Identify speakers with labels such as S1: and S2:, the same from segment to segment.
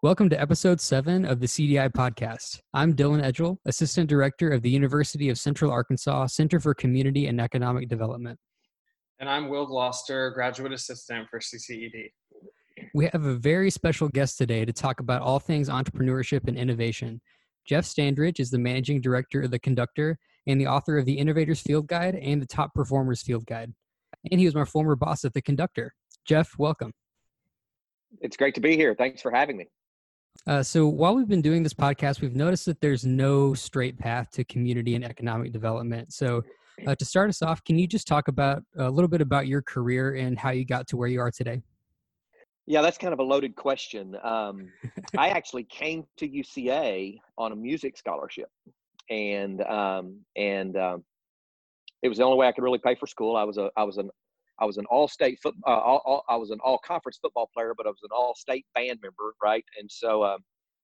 S1: Welcome to episode seven of the CDI podcast. I'm Dylan Edgell, Assistant Director of the University of Central Arkansas Center for Community and Economic Development.
S2: And I'm Will Gloucester, Graduate Assistant for CCED.
S1: We have a very special guest today to talk about all things entrepreneurship and innovation. Jeff Standridge is the Managing Director of The Conductor and the author of the Innovators Field Guide and the Top Performers Field Guide. And he was my former boss at The Conductor. Jeff, welcome.
S3: It's great to be here. Thanks for having me.
S1: Uh, so while we've been doing this podcast, we've noticed that there's no straight path to community and economic development. So uh, to start us off, can you just talk about a little bit about your career and how you got to where you are today?
S3: Yeah, that's kind of a loaded question. Um, I actually came to UCA on a music scholarship, and um, and um, it was the only way I could really pay for school. I was a I was an I was an all-state foot. Uh, all, all, I was an all-conference football player, but I was an all-state band member, right? And so um,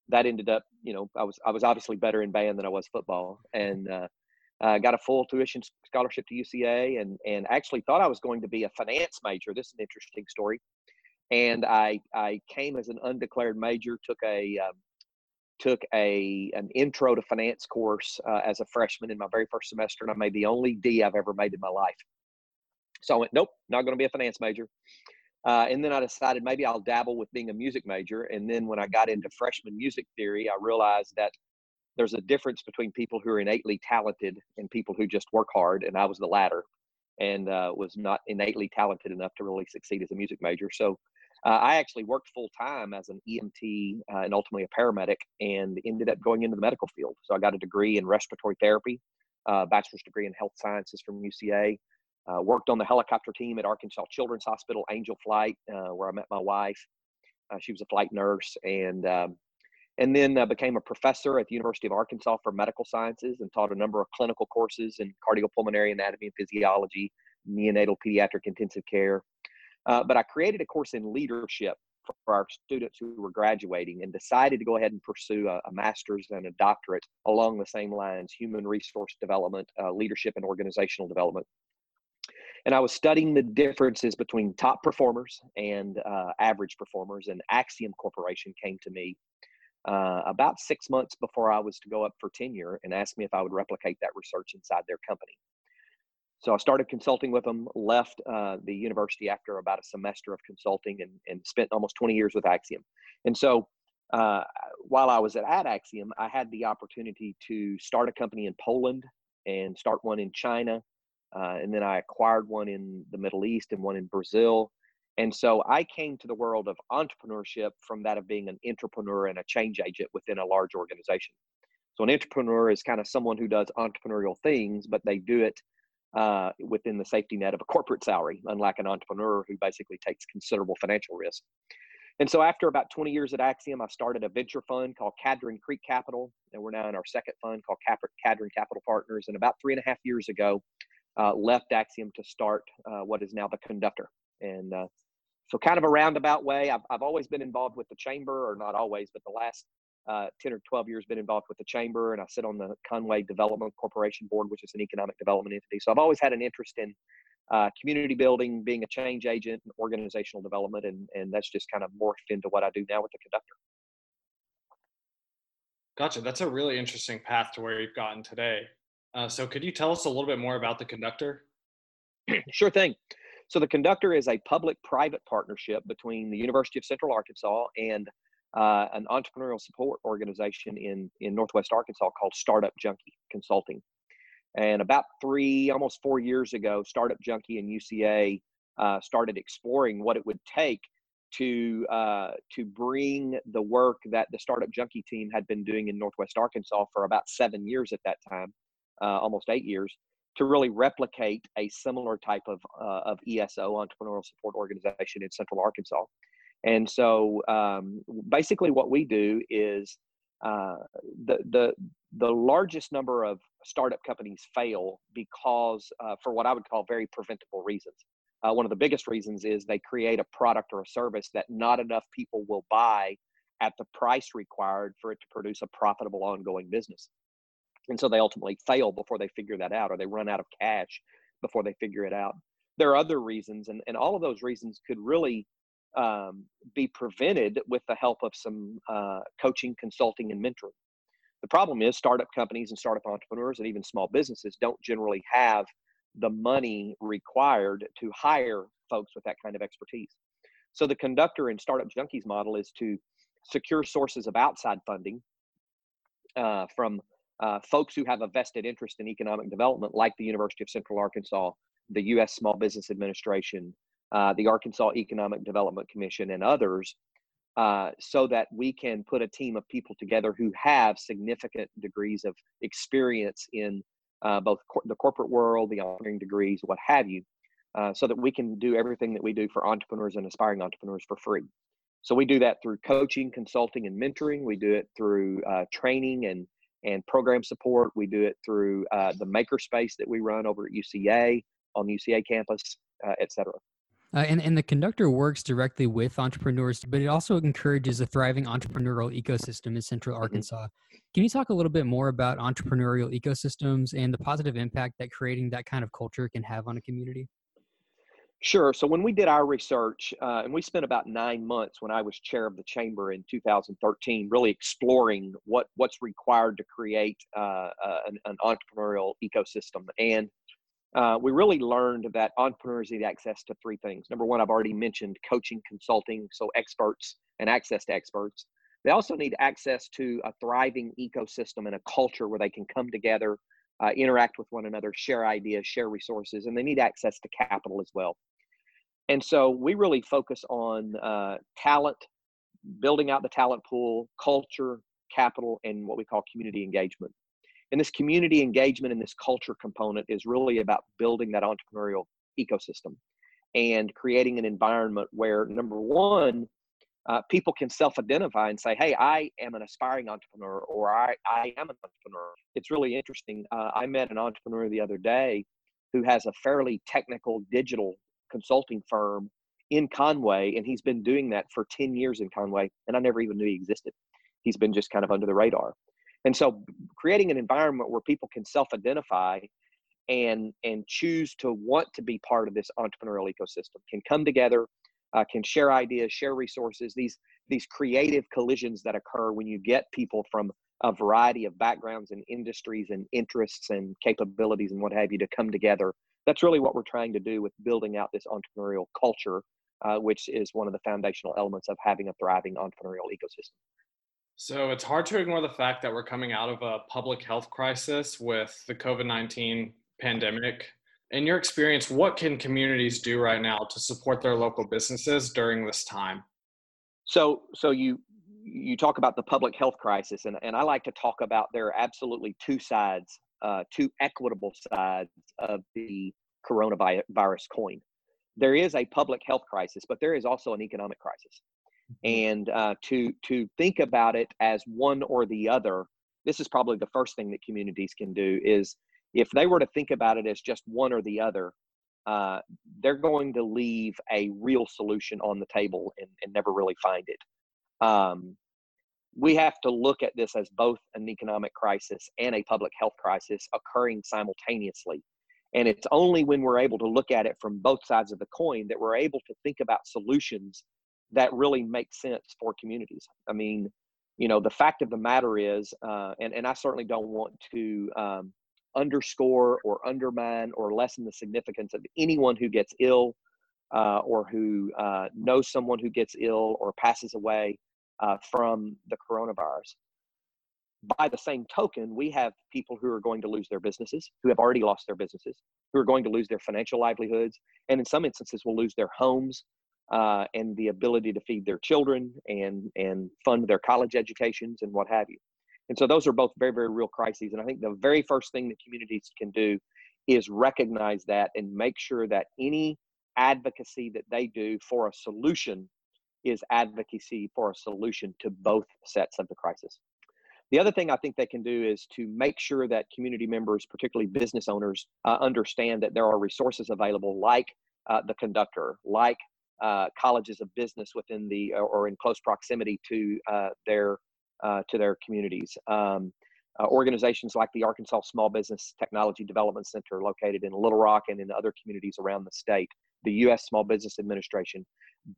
S3: that ended up, you know, I was I was obviously better in band than I was football, and uh, uh, got a full tuition scholarship to UCA, and and actually thought I was going to be a finance major. This is an interesting story, and I I came as an undeclared major, took a um, took a an intro to finance course uh, as a freshman in my very first semester, and I made the only D I've ever made in my life. So I went, nope, not going to be a finance major. Uh, and then I decided maybe I'll dabble with being a music major. And then when I got into freshman music theory, I realized that there's a difference between people who are innately talented and people who just work hard. And I was the latter and uh, was not innately talented enough to really succeed as a music major. So uh, I actually worked full time as an EMT uh, and ultimately a paramedic and ended up going into the medical field. So I got a degree in respiratory therapy, uh, bachelor's degree in health sciences from UCA. Uh, worked on the helicopter team at Arkansas Children's Hospital, Angel Flight, uh, where I met my wife. Uh, she was a flight nurse, and um, and then uh, became a professor at the University of Arkansas for medical sciences and taught a number of clinical courses in cardiopulmonary anatomy and physiology, neonatal pediatric intensive care. Uh, but I created a course in leadership for our students who were graduating and decided to go ahead and pursue a, a master's and a doctorate along the same lines human resource development, uh, leadership, and organizational development and I was studying the differences between top performers and uh, average performers. And Acxiom Corporation came to me uh, about six months before I was to go up for tenure and asked me if I would replicate that research inside their company. So I started consulting with them, left uh, the university after about a semester of consulting, and, and spent almost 20 years with Acxiom. And so uh, while I was at, at Acxiom, I had the opportunity to start a company in Poland and start one in China uh, and then I acquired one in the Middle East and one in Brazil. And so I came to the world of entrepreneurship from that of being an intrapreneur and a change agent within a large organization. So an intrapreneur is kind of someone who does entrepreneurial things, but they do it uh, within the safety net of a corporate salary, unlike an entrepreneur who basically takes considerable financial risk. And so after about 20 years at Acxiom, I started a venture fund called Cadron Creek Capital, and we're now in our second fund called Cadron Capital Partners. And about three and a half years ago, uh, left Acxiom to start uh, what is now the conductor. And uh, so, kind of a roundabout way, I've, I've always been involved with the chamber, or not always, but the last uh, 10 or 12 years been involved with the chamber, and I sit on the Conway Development Corporation board, which is an economic development entity. So, I've always had an interest in uh, community building, being a change agent, and organizational development, and, and that's just kind of morphed into what I do now with the conductor.
S2: Gotcha. That's a really interesting path to where you've gotten today. Uh, so could you tell us a little bit more about the conductor?
S3: sure thing. So the conductor is a public-private partnership between the University of Central Arkansas and uh, an entrepreneurial support organization in in Northwest Arkansas called Startup Junkie Consulting. And about three, almost four years ago, Startup Junkie and UCA uh, started exploring what it would take to uh, to bring the work that the Startup Junkie team had been doing in Northwest Arkansas for about seven years at that time uh, almost eight years, to really replicate a similar type of, uh, of ESO, entrepreneurial support organization in Central Arkansas. And so um, basically, what we do is uh, the, the, the largest number of startup companies fail because, uh, for what I would call very preventable reasons. Uh, one of the biggest reasons is they create a product or a service that not enough people will buy at the price required for it to produce a profitable ongoing business and so they ultimately fail before they figure that out or they run out of cash before they figure it out there are other reasons and, and all of those reasons could really um, be prevented with the help of some uh, coaching, consulting, and mentoring. The problem is startup companies and startup entrepreneurs and even small businesses don't generally have the money required to hire folks with that kind of expertise. So the conductor and Startup Junkies model is to secure sources of outside funding uh, from uh, folks who have a vested interest in economic development, like the University of Central Arkansas, the U.S. Small Business Administration, uh, the Arkansas Economic Development Commission, and others, uh, so that we can put a team of people together who have significant degrees of experience in uh, both cor- the corporate world, the honoring degrees, what have you, uh, so that we can do everything that we do for entrepreneurs and aspiring entrepreneurs for free. So we do that through coaching, consulting, and mentoring. We do it through uh, training and and program support. We do it through uh, the makerspace that we run over at UCA on the UCA campus, uh, et cetera.
S1: Uh, and, and the conductor works directly with entrepreneurs, but it also encourages a thriving entrepreneurial ecosystem in Central mm-hmm. Arkansas. Can you talk a little bit more about entrepreneurial ecosystems and the positive impact that creating that kind of culture can have on a community?
S3: Sure. So when we did our research, uh, and we spent about nine months when I was chair of the chamber in 2013, really exploring what what's required to create uh, uh, an, an, entrepreneurial ecosystem. And uh, we really learned that entrepreneurs need access to three things. Number one, I've already mentioned coaching, consulting, so experts and access to experts. They also need access to a thriving ecosystem and a culture where they can come together, uh, interact with one another, share ideas, share resources, and they need access to capital as well. And so we really focus on uh, talent, building out the talent pool, culture, capital, and what we call community engagement. And this community engagement and this culture component is really about building that entrepreneurial ecosystem and creating an environment where, number one, uh, people can self-identify and say, "Hey, I am an aspiring entrepreneur," or "I, I am an entrepreneur." It's really interesting. Uh, I met an entrepreneur the other day who has a fairly technical digital consulting firm in Conway, and he's been doing that for ten years in Conway, and I never even knew he existed. He's been just kind of under the radar. And so creating an environment where people can self-identify and and choose to want to be part of this entrepreneurial ecosystem can come together uh, can share ideas share resources these these creative collisions that occur when you get people from a variety of backgrounds and industries and interests and capabilities and what have you to come together that's really what we're trying to do with building out this entrepreneurial culture uh, which is one of the foundational elements of having a thriving entrepreneurial ecosystem
S2: so it's hard to ignore the fact that we're coming out of a public health crisis with the COVID 19 pandemic. In your experience, what can communities do right now to support their local businesses during this time?
S3: So, so you you talk about the public health crisis, and, and I like to talk about there are absolutely two sides, uh, two equitable sides of the coronavirus coin. There is a public health crisis, but there is also an economic crisis. Mm-hmm. and uh, to to think about it as one or the other this is probably the first thing that communities can do is if they were to think about it as just one or the other uh, they're going to leave a real solution on the table and, and never really find it um, we have to look at this as both an economic crisis and a public health crisis occurring simultaneously and it's only when we're able to look at it from both sides of the coin that we're able to think about solutions that really makes sense for communities. I mean, you know, the fact of the matter is, uh, and, and I certainly don't want to um, underscore or undermine or lessen the significance of anyone who gets ill uh, or who uh, knows someone who gets ill or passes away uh, from the coronavirus. By the same token, we have people who are going to lose their businesses, who have already lost their businesses, who are going to lose their financial livelihoods, and in some instances will lose their homes, uh, and the ability to feed their children and and fund their college educations and what have you. And so those are both very very real crises. And I think the very first thing that communities can do is recognize that and make sure that any advocacy that they do for a solution is advocacy for a solution to both sets of the crisis. The other thing I think they can do is to make sure that community members, particularly business owners, uh, understand that there are resources available like uh, the conductor, like uh, colleges of business within the or in close proximity to uh, their uh, to their communities. Um, uh, organizations like the Arkansas Small Business Technology Development Center, located in Little Rock and in other communities around the state, the U.S. Small Business Administration.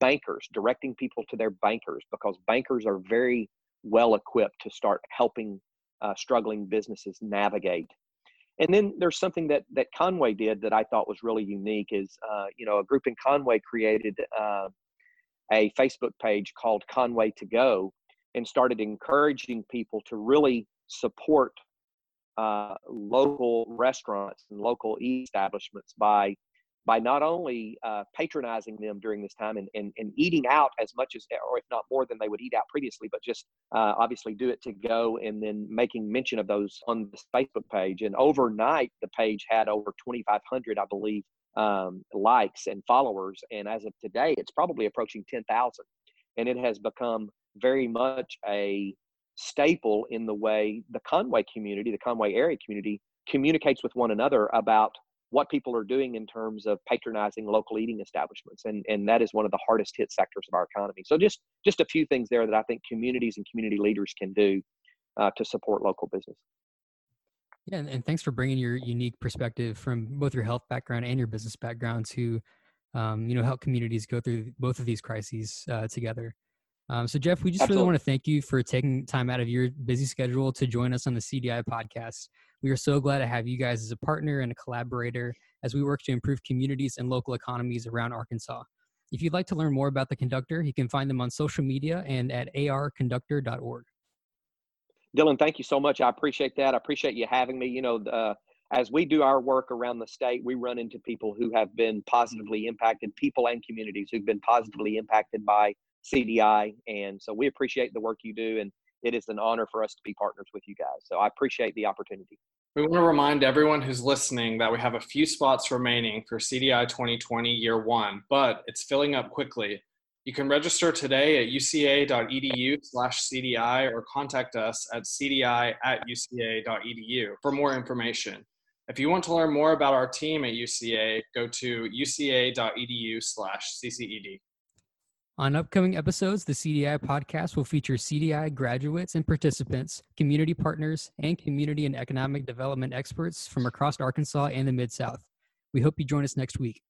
S3: Bankers, directing people to their bankers because bankers are very well equipped to start helping uh, struggling businesses navigate. And then there's something that that Conway did that I thought was really unique. Is uh, you know a group in Conway created uh, a Facebook page called Conway to Go and started encouraging people to really support uh, local restaurants and local establishments by by not only uh, patronizing them during this time and, and, and eating out as much as, or if not more than they would eat out previously, but just uh, obviously do it to go and then making mention of those on the Facebook page. And overnight, the page had over 2,500, I believe, um, likes and followers. And as of today, it's probably approaching 10,000. And it has become very much a staple in the way the Conway community, the Conway area community, communicates with one another about what people are doing in terms of patronizing local eating establishments and and that is one of the hardest hit sectors of our economy. So just just a few things there that i think communities and community leaders can do uh, to support local business.
S1: Yeah and, thanks for bringing your unique perspective from both your health background and your business background to um, you know help communities go through both of these crises uh, together um, so jeff we just Absolutely. really want to thank you for taking time out of your busy schedule to join us on the cdi podcast we are so glad to have you guys as a partner and a collaborator as we work to improve communities and local economies around Arkansas. If you'd like to learn more about the conductor, you can find them on social media and at arconductor.org.
S3: Dylan, thank you so much. I appreciate that. I appreciate you having me. You know, uh, as we do our work around the state, we run into people who have been positively impacted, people and communities who've been positively impacted by CDI. And so we appreciate the work you do. And it is an honor for us to be partners with you guys. So I appreciate the opportunity.
S2: We want to remind everyone who's listening that we have a few spots remaining for CDI 2020 year one, but it's filling up quickly. You can register today at uca.edu slash CDI or contact us at cdi at uca.edu for more information. If you want to learn more about our team at UCA, go to uca.edu slash cced.
S1: On upcoming episodes, the CDI podcast will feature CDI graduates and participants, community partners, and community and economic development experts from across Arkansas and the Mid South. We hope you join us next week.